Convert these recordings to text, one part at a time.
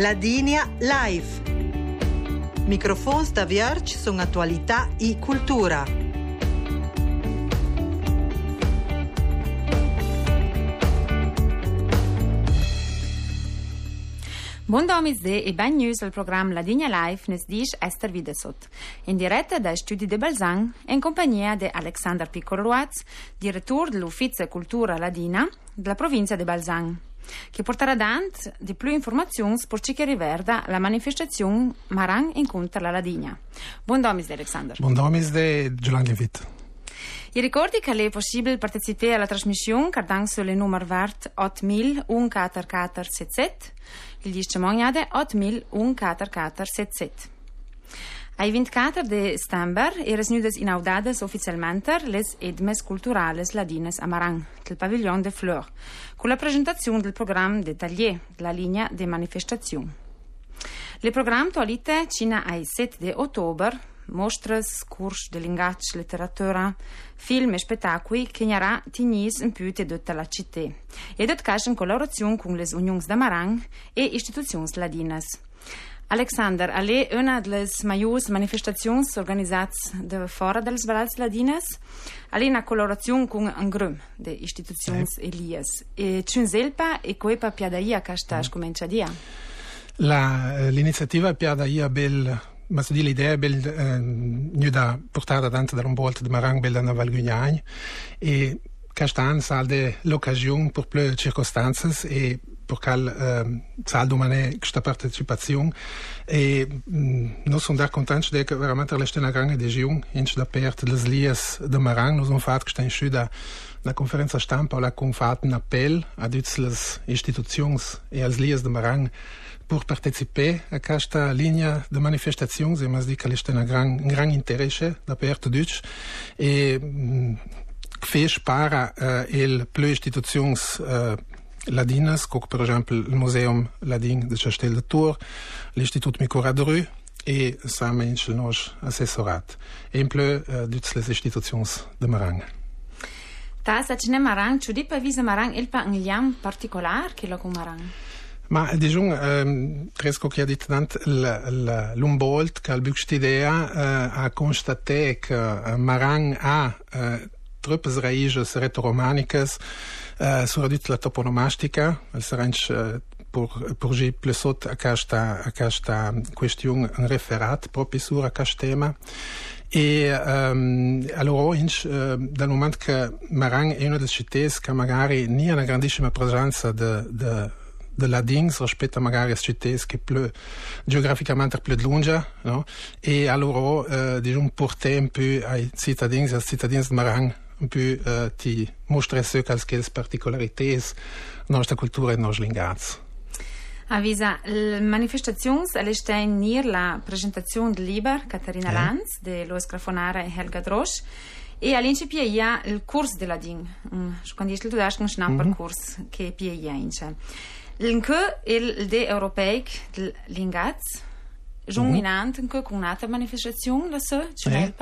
Ladinia Live. Microfons da Vierge sono attualità e cultura. Buon domisde e ben news al programma La Digna Life nes dish Esther Videsot. In diretta dai studi de Balzan in compagnia di Alexander Piccolo-Ruaz, direttore dell'Uffizio Cultura Ladina della provincia di Balzan che porterà avanti di più informazioni per ciò che riguarda la manifestazione Marang incontra la Ladigna. Buon domisde, Alexander. Buon domisde, Giulian Livit. I ricordi che è possibile partecipare alla trasmissione cardang sulle numero vert 8000 14477 il 10 magnade 8000 14477 Ai 24 de settembre eres nudes inaudades ufficialmente les edmes culturales ladines a Marang, del pavillon de Fleur, con la presentazione del programma détaillé, la linea de manifestazione. Le programma toalite cina ai 7 de ottobre mostras, curs de linguaggio, letteratura, film e spettacoli che narà tignis in più di tutta la città e dot in collaborazione con le unioni da Marang e istituzioni ladinas. Alexander, alle una delle maggiori manifestazioni organizzate da fuori delle Valls Ladinas, alle una collaborazione con un gruppo di istituzioni eh. Elias. E c'è selpa e come piadaia che sta mm. comincia a dire? L'iniziativa piadaia bel ma so l'idea bel eh, nu da portata tanto da un volta di marang bel da Val Gugnagn e castan sal de l'occasione per ple circostanze e per cal eh, sal domane questa partecipazione e mm, non sono da contento de che veramente la stena grande de giun in da perte les lias de marang nos on fat che sta in sciuda na conferenza stampa o la con fat un appel a tutte le istituzioni e als lias de marang per parteciper a questa linea di manifestazione, e mas dic que este un gran, un gran interesse da parte tutti e mm, fez para uh, il più istituzioni uh, ladinas, come per esempio il Museum Ladin de Chastel de Tour, l'Istitut Micora de Rue e sammensch il nostro assessorat. E in più uh, tutte le istituzioni de Marang. Ta sa cine Marang, ciò di pa visa Marang il pa un liam particolare che lo con Marang? Ma diciamo, ehm, credo che ha detto tanto l'Umboldt che ha questa idea eh, ha constatato che eh, Marang ha eh, troppe radici retroromaniche eh, soprattutto la toponomastica, sarà eh, per, per gi plesot a questa, a questa questione un referat proprio su questo tema. E um, allora, uh, dal momento che Marang è una delle città che magari non ha una grandissima presenza di de Ladings rispetto a magari a città che più geograficamente più lunga no? e allora eh, diciamo portare un po' ai cittadini ai cittadini di Marang un po' eh, se che le particolarità della nostra cultura e nostra lingua. Avvisa, la manifestazione è in la presentazione del libro Caterina eh? Lanz, di Lois Grafonara e Helga Drosch, e all'incipio hi ha il corso della DIN. Quando dici tu dai un snapper mm -hmm. corso che hi ha in L'Inque il de europeic l'ingaz Giunminant mm -hmm. con un'altra manifestazione la so, ci eh.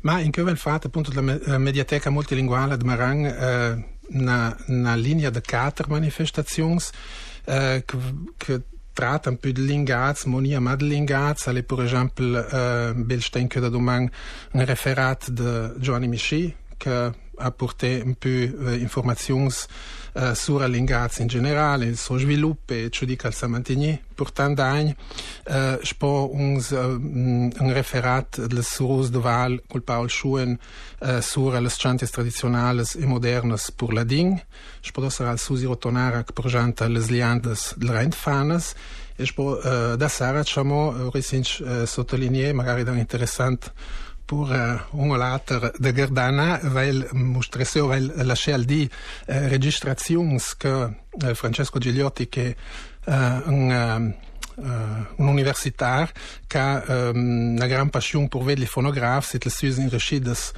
Ma in che vel fatto appunto la mediateca multilinguale di Marang eh, una, una linea di quattro manifestazioni eh, che, che tratta un po' di lingaz, monia ma di lingaz, alle per esempio eh, Belstein che da domani un referato di Giovanni Michi che apporter un po' eh, informazioni eh, sulla lingazza in generale, il suo sviluppo e di che si mantiene per tanti anni. Eh, spo un, uh, un referat del Surus de Val col Paul Schuen eh, sulle le chantes tradizionali e moderne per la DIN. Spo sarà il Susi Rotonara che presenta le liandes del Rentfanes e spo uh, da Sara, diciamo, uh, recente uh, sottolineare, magari da interessante pour uh, un later de Gardana, weil mostresseu, weil lasciè al di uh, registrazions che uh, Francesco Gigliotti che uh, un uh, Uh, un universitar che ha um, una gran passion per vedere i fonografi e le sue inrescidas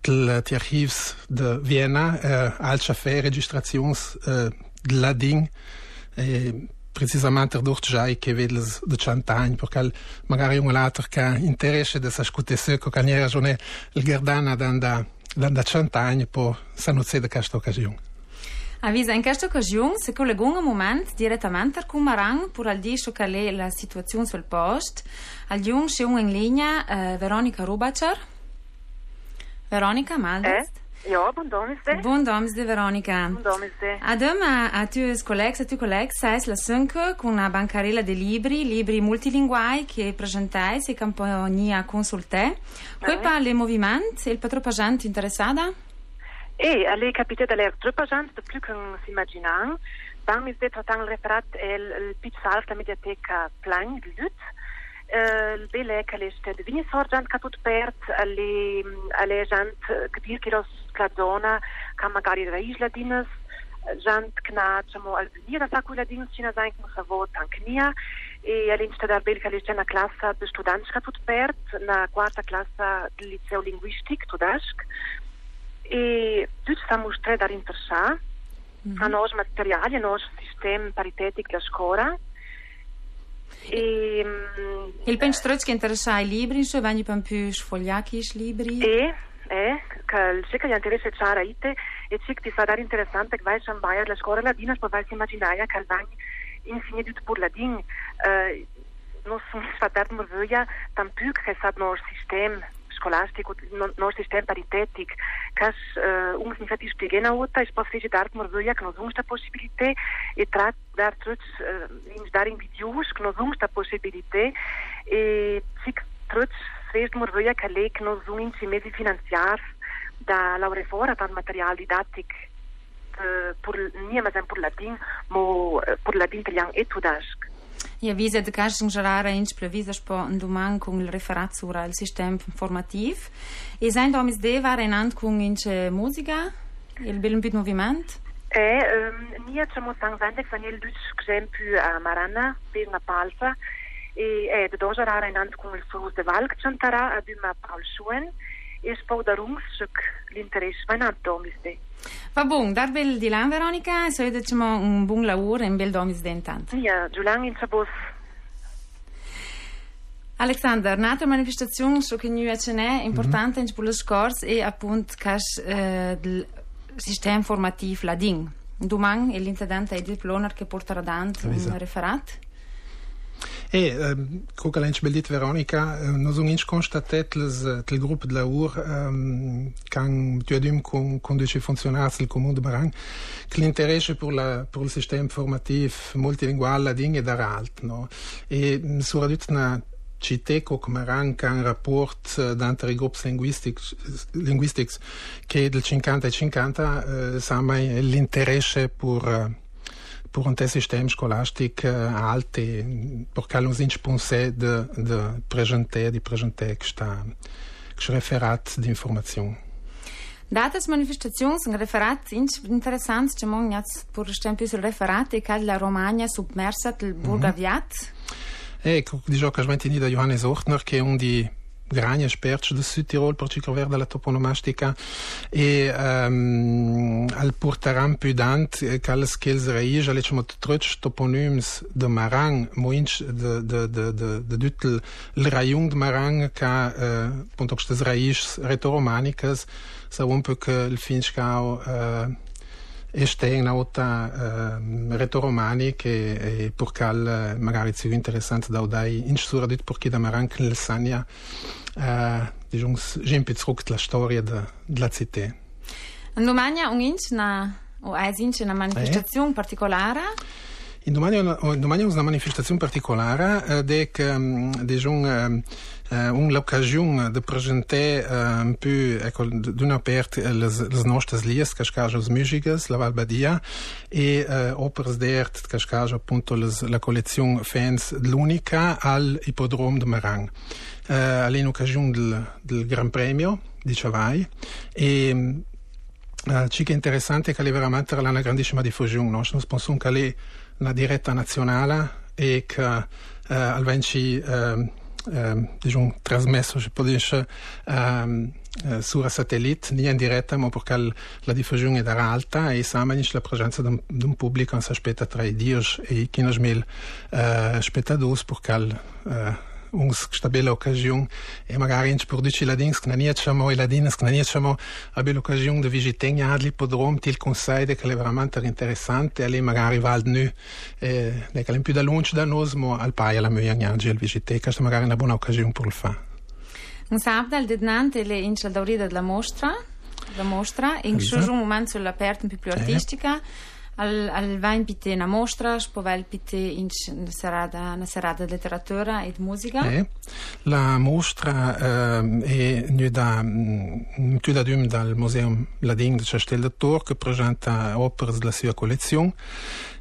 degli archivi di Vienna, uh, altre fe registrazioni uh, di Ladin, e precisamente durch già che vede de cent'anni, perché magari un altro che interessa di ascoltare se che non già il Gardana da da cent'anni, poi sa non c'è questa occasione. Avvisa in questa occasione se collegò un momento direttamente con Marang per al dire qual è la situazione sul post. Al giung c'è in linea eh, Veronica Rubacher. Veronica, maldes? Eh? Ja, bon domesde. Bon domesde, Veronica. Bon domesde. Adem a, a tuos colleghi e tu colleghi sais la sunca con una bancarella di libri, libri multilinguali che presentai e campagna consulte. Poi Eh. parli movimento il patro pagante interessata? E alle capite dalle de plus qu'on s'imagine. Bang is dit tang referat pitch salf la mediateca plan de lut. Il belle che le ste de vini sorgent caput pert alle alle gent che dir che los la zona ca magari la isla dinas gent kna chamo al venir da quella dinas cina sein con sa vot tanknia e all'insta dar bel che le una classe de students caput pert na quarta classe del liceo linguistic tudask e tudo sta a mostrar dar interessar a nós materiali, a nosso sistema paritetic da scuola. E, mm, Il penso che interessa i libri, vanno un più sfogliati i libri. e, e, che il che gli interessa c'era ite, e ciò ti sarà interessante che vai a Bayer la scuola ladina, poi vai a immaginare che vai infine tutto per ladin. Uh, non sono sfattat merveia, tampoco che sa il nostro sistema scolastico, il nostro sistema paritetic, che uh, un significato spiegare outra, e poi fece dar merveia che non abbiamo questa possibilità, e tra dar tutti, uh, dar in videos che non abbiamo questa possibilità, e tutti fece merveia che lei che non abbiamo in mesi finanziari da laurea fuori, da materiale didattico, uh, per, nie ma per ladin, ma uh, per ladin italiano e tudasc. E avvisa de cas in plevisa spo un domani con il referat sura il sistema formativo. E sein domis de var enant con ince musica, il bel bit movimento. E um, nia c'è tang vendek van il dus exemplu a Marana per una palfa e e de doja rara in ant con il frus de Valk chantara a bima Paul Schuen spau da rungsuk l'interesse van ant domis de. Va bon, dar bel di lan Veronica, so diciamo un buon lavoro e un bel domis de intanto. Nia, Giulang in sabos Alexander, un'altra manifestazione so che nu ce n'è importante in quello scorso è appunto eh, del sistema formativo ladin. Domani è l'intendente Edith Ploner che porterà avanti un referat. E, cum că l-ai beldit Veronica, uh, nos un inch constatet les, tel grup de la UR um, can tu adum con conduce funzionars del comune de Barang che l'interesse per la per il sistema formativ multilingual la ding è dar alt, no? E soprattutto na Citeco come arranca un rapport uh, d'antre i gruppi linguistics che del 50 e 50 uh, sama l'interesse per pour un tel système scolastique euh, alt et pour qu'elle nous insponsait de, de présenter, de présenter que je référate d'informations. Datas manifestazioni un referat in- interessant, c'è mo gnaz pur stempio sul referat e cal la Romagna submersa del Burgaviat. E dicevo che smentini da Johannes Ortner che è un di grandi esperti del Sud Tirol per ciò che della toponomastica e um, al portaran più dant che alle skills reis alle diciamo truc toponyms de Marang moinch de de de de de dutel il raion de Marang che uh, appunto queste reis retoromanicas sa un po che il finchcao uh, este in auta uh, retoromani che è per cal magari più interessante da udai in sura dit perché da maranc nel sania uh, diciamo gente zurück la storia de, della città Romagna un inch na o eis inch una manifestazione particolare. In domani, una manifestazione particolare eh, de che um, uh, un'occasione di presentare uh, un po' ecco, d'una part le, le nostre lies che scaja le musiche, la Valbadia e uh, opere d'art che scaja appunto les, la collezione fans dell'unica al ippodromo di Marang. Uh, all'occasione del, del Gran Premio di Ciavai e Uh, ciò che è interessante è veramente una grandissima diffusione. No? Noi pensiamo che una diretta nazionale e che uh, alvenci uh, uh, diciamo, trasmesso, si può dire, um, uh, su satellite, non in diretta, ma perché la diffusione è alta e siamo la presenza di un, pubblico che si aspetta tra i 10 e i 15 mila uh, spettatori perché uh, uns questa bella occasione e magari in produci ladins che non siamo e ladinas che non siamo a bella occasione di visitare l'ipodrome il consiglio che è veramente interessante e magari va nu e che è più da lungo da noi ma al paio la mia gnaggi al visitare questa magari è una buona occasione per il fare un sabato al dednante le in daurida della mostra la mostra in un momento sull'aperta un po' più artistica. eh al, al una mostra, spovel pite serata, una serata letteratura e di musica. Eh, la mostra eh, è nu da, mm, da dum dal Museum Ladin di Castel de Tor che presenta opere della sua collezione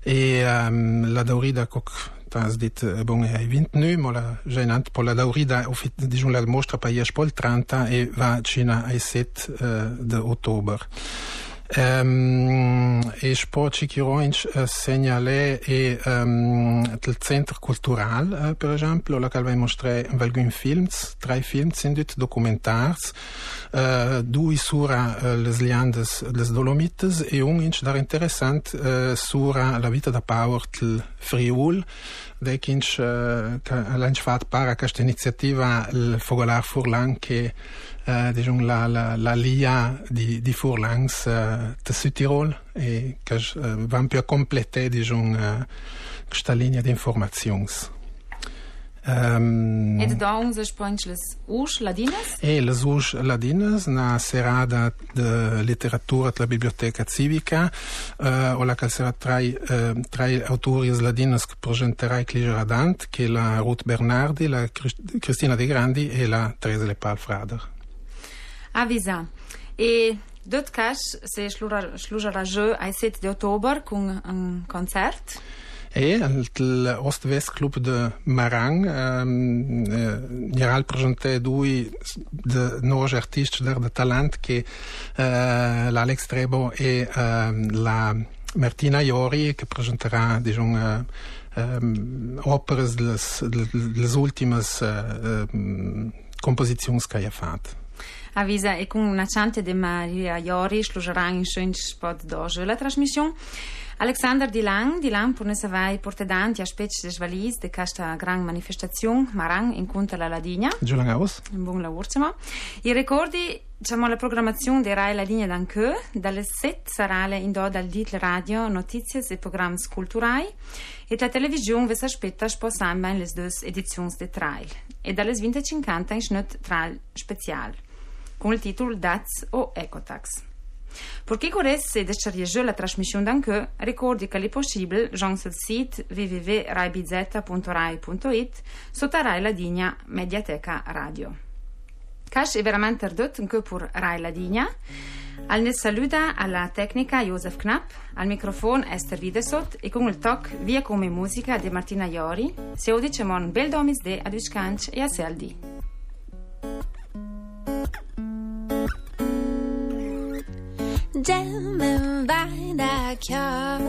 e um, la Daurida Coc das dit eh, bon ai 29 mo la genant po la Daurida diciamo la mostra pa ies pol 30 e va cina ai 7 uh, de ottober. Um, e Sport Chironch uh, segnalé e um, il centro cultural, uh, per esempio, la qual vai mostrare alcuni film, tre film, sind dit documentars, uh, due sura uh, les liandes, les Dolomites e un inch dar interessant uh, sura vita da Power del Friul, de kinch uh, l'anch fat para questa iniziativa il Fogolar Furlan che uh, diciamo, la, la, la lia di, di Furlangs uh, de Südtirol e che uh, va più a completare diciamo, uh, questa linea di informazioni. Um, e da uns spões les us ladinas? E les us ladinas na serada de literatura della biblioteca civica uh, o la calzera trai, uh, trai autori ladinas che presenterà il Cligeradant che la Ruth Bernardi, la Cristina De Grandi e la Teresa Lepal Frader. Avisa. E dort cas se slujarà jo ai 7 di ottobre con un concert? E l'Ost-West Club de Marang um, eh, general presenté due de nuovi artisti de talent che uh, l'Alex Trebo e uh, la Martina Iori che presenterà diciamo, uh, um, opere delle ultime uh, composizioni che ha fatto. Avisa e con una chante de Maria Iori slujarà in schön spot doge la trasmissione Alexander Dilang, Dilang pur ne savai portedanti a specie des valis de questa gran manifestazione, Marang incontra la Ladigna. Giulang aus. Un buon lavoro, insomma. I ricordi, diciamo, la programmazione di Rai Ladigna d'Anche, dalle 7 sarà in do dal dit radio, notizie e programmi culturali e la televisione vi aspetta sposare in le due edizioni di trail e dalle 20.50 in schnut trail speciale con il titolo DATS o Ecotax. Per chi volesse descerriere la trasmissione d'anche, ricordi che è possibile già sul sito www.raibz.rai.it sotto Rai la Digna Mediateca Radio. Cash è veramente ridotto anche per Rai la Digna. Al ne saluta alla tecnica Josef Knapp, al microfono Esther Videsot e con il talk via come musica di Martina Iori, se odicemo un bel domis de ad e a Seldi. Gemmen vaina klar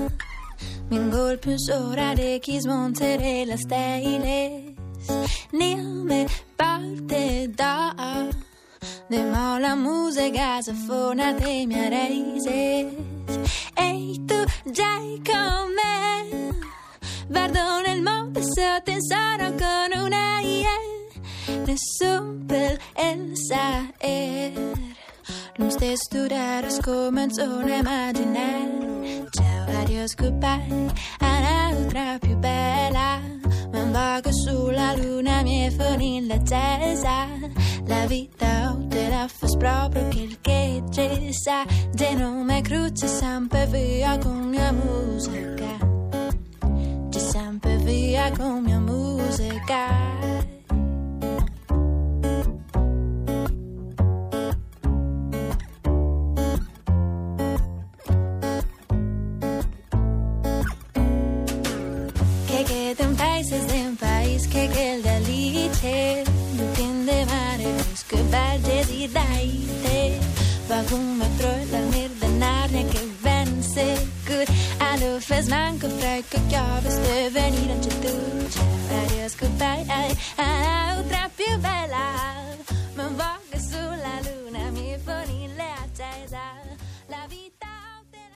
Min guldpulsåra det kismonter las steiles Ner med parte da. De mala musica safona de mia reises Ehi tu giai con me. Vado nel mondo sotto sarò con una Nessun per Elsa er Lungs det studeras come zona immaginare Ciao, adios, goodbye Un'altra più bella. Man vago sulla luna mi in l'attesa. La vita o te la fa proprio quel che ci sa. De nome cruce sempre via con mia musica. Ci sempre via con mia musica dejte Warum er drøller med den er ikke venstre Gud Er du fest man kan frække Jeg vil støve i den til du Tjære, jeg skal bære Jeg er jo trapp i vela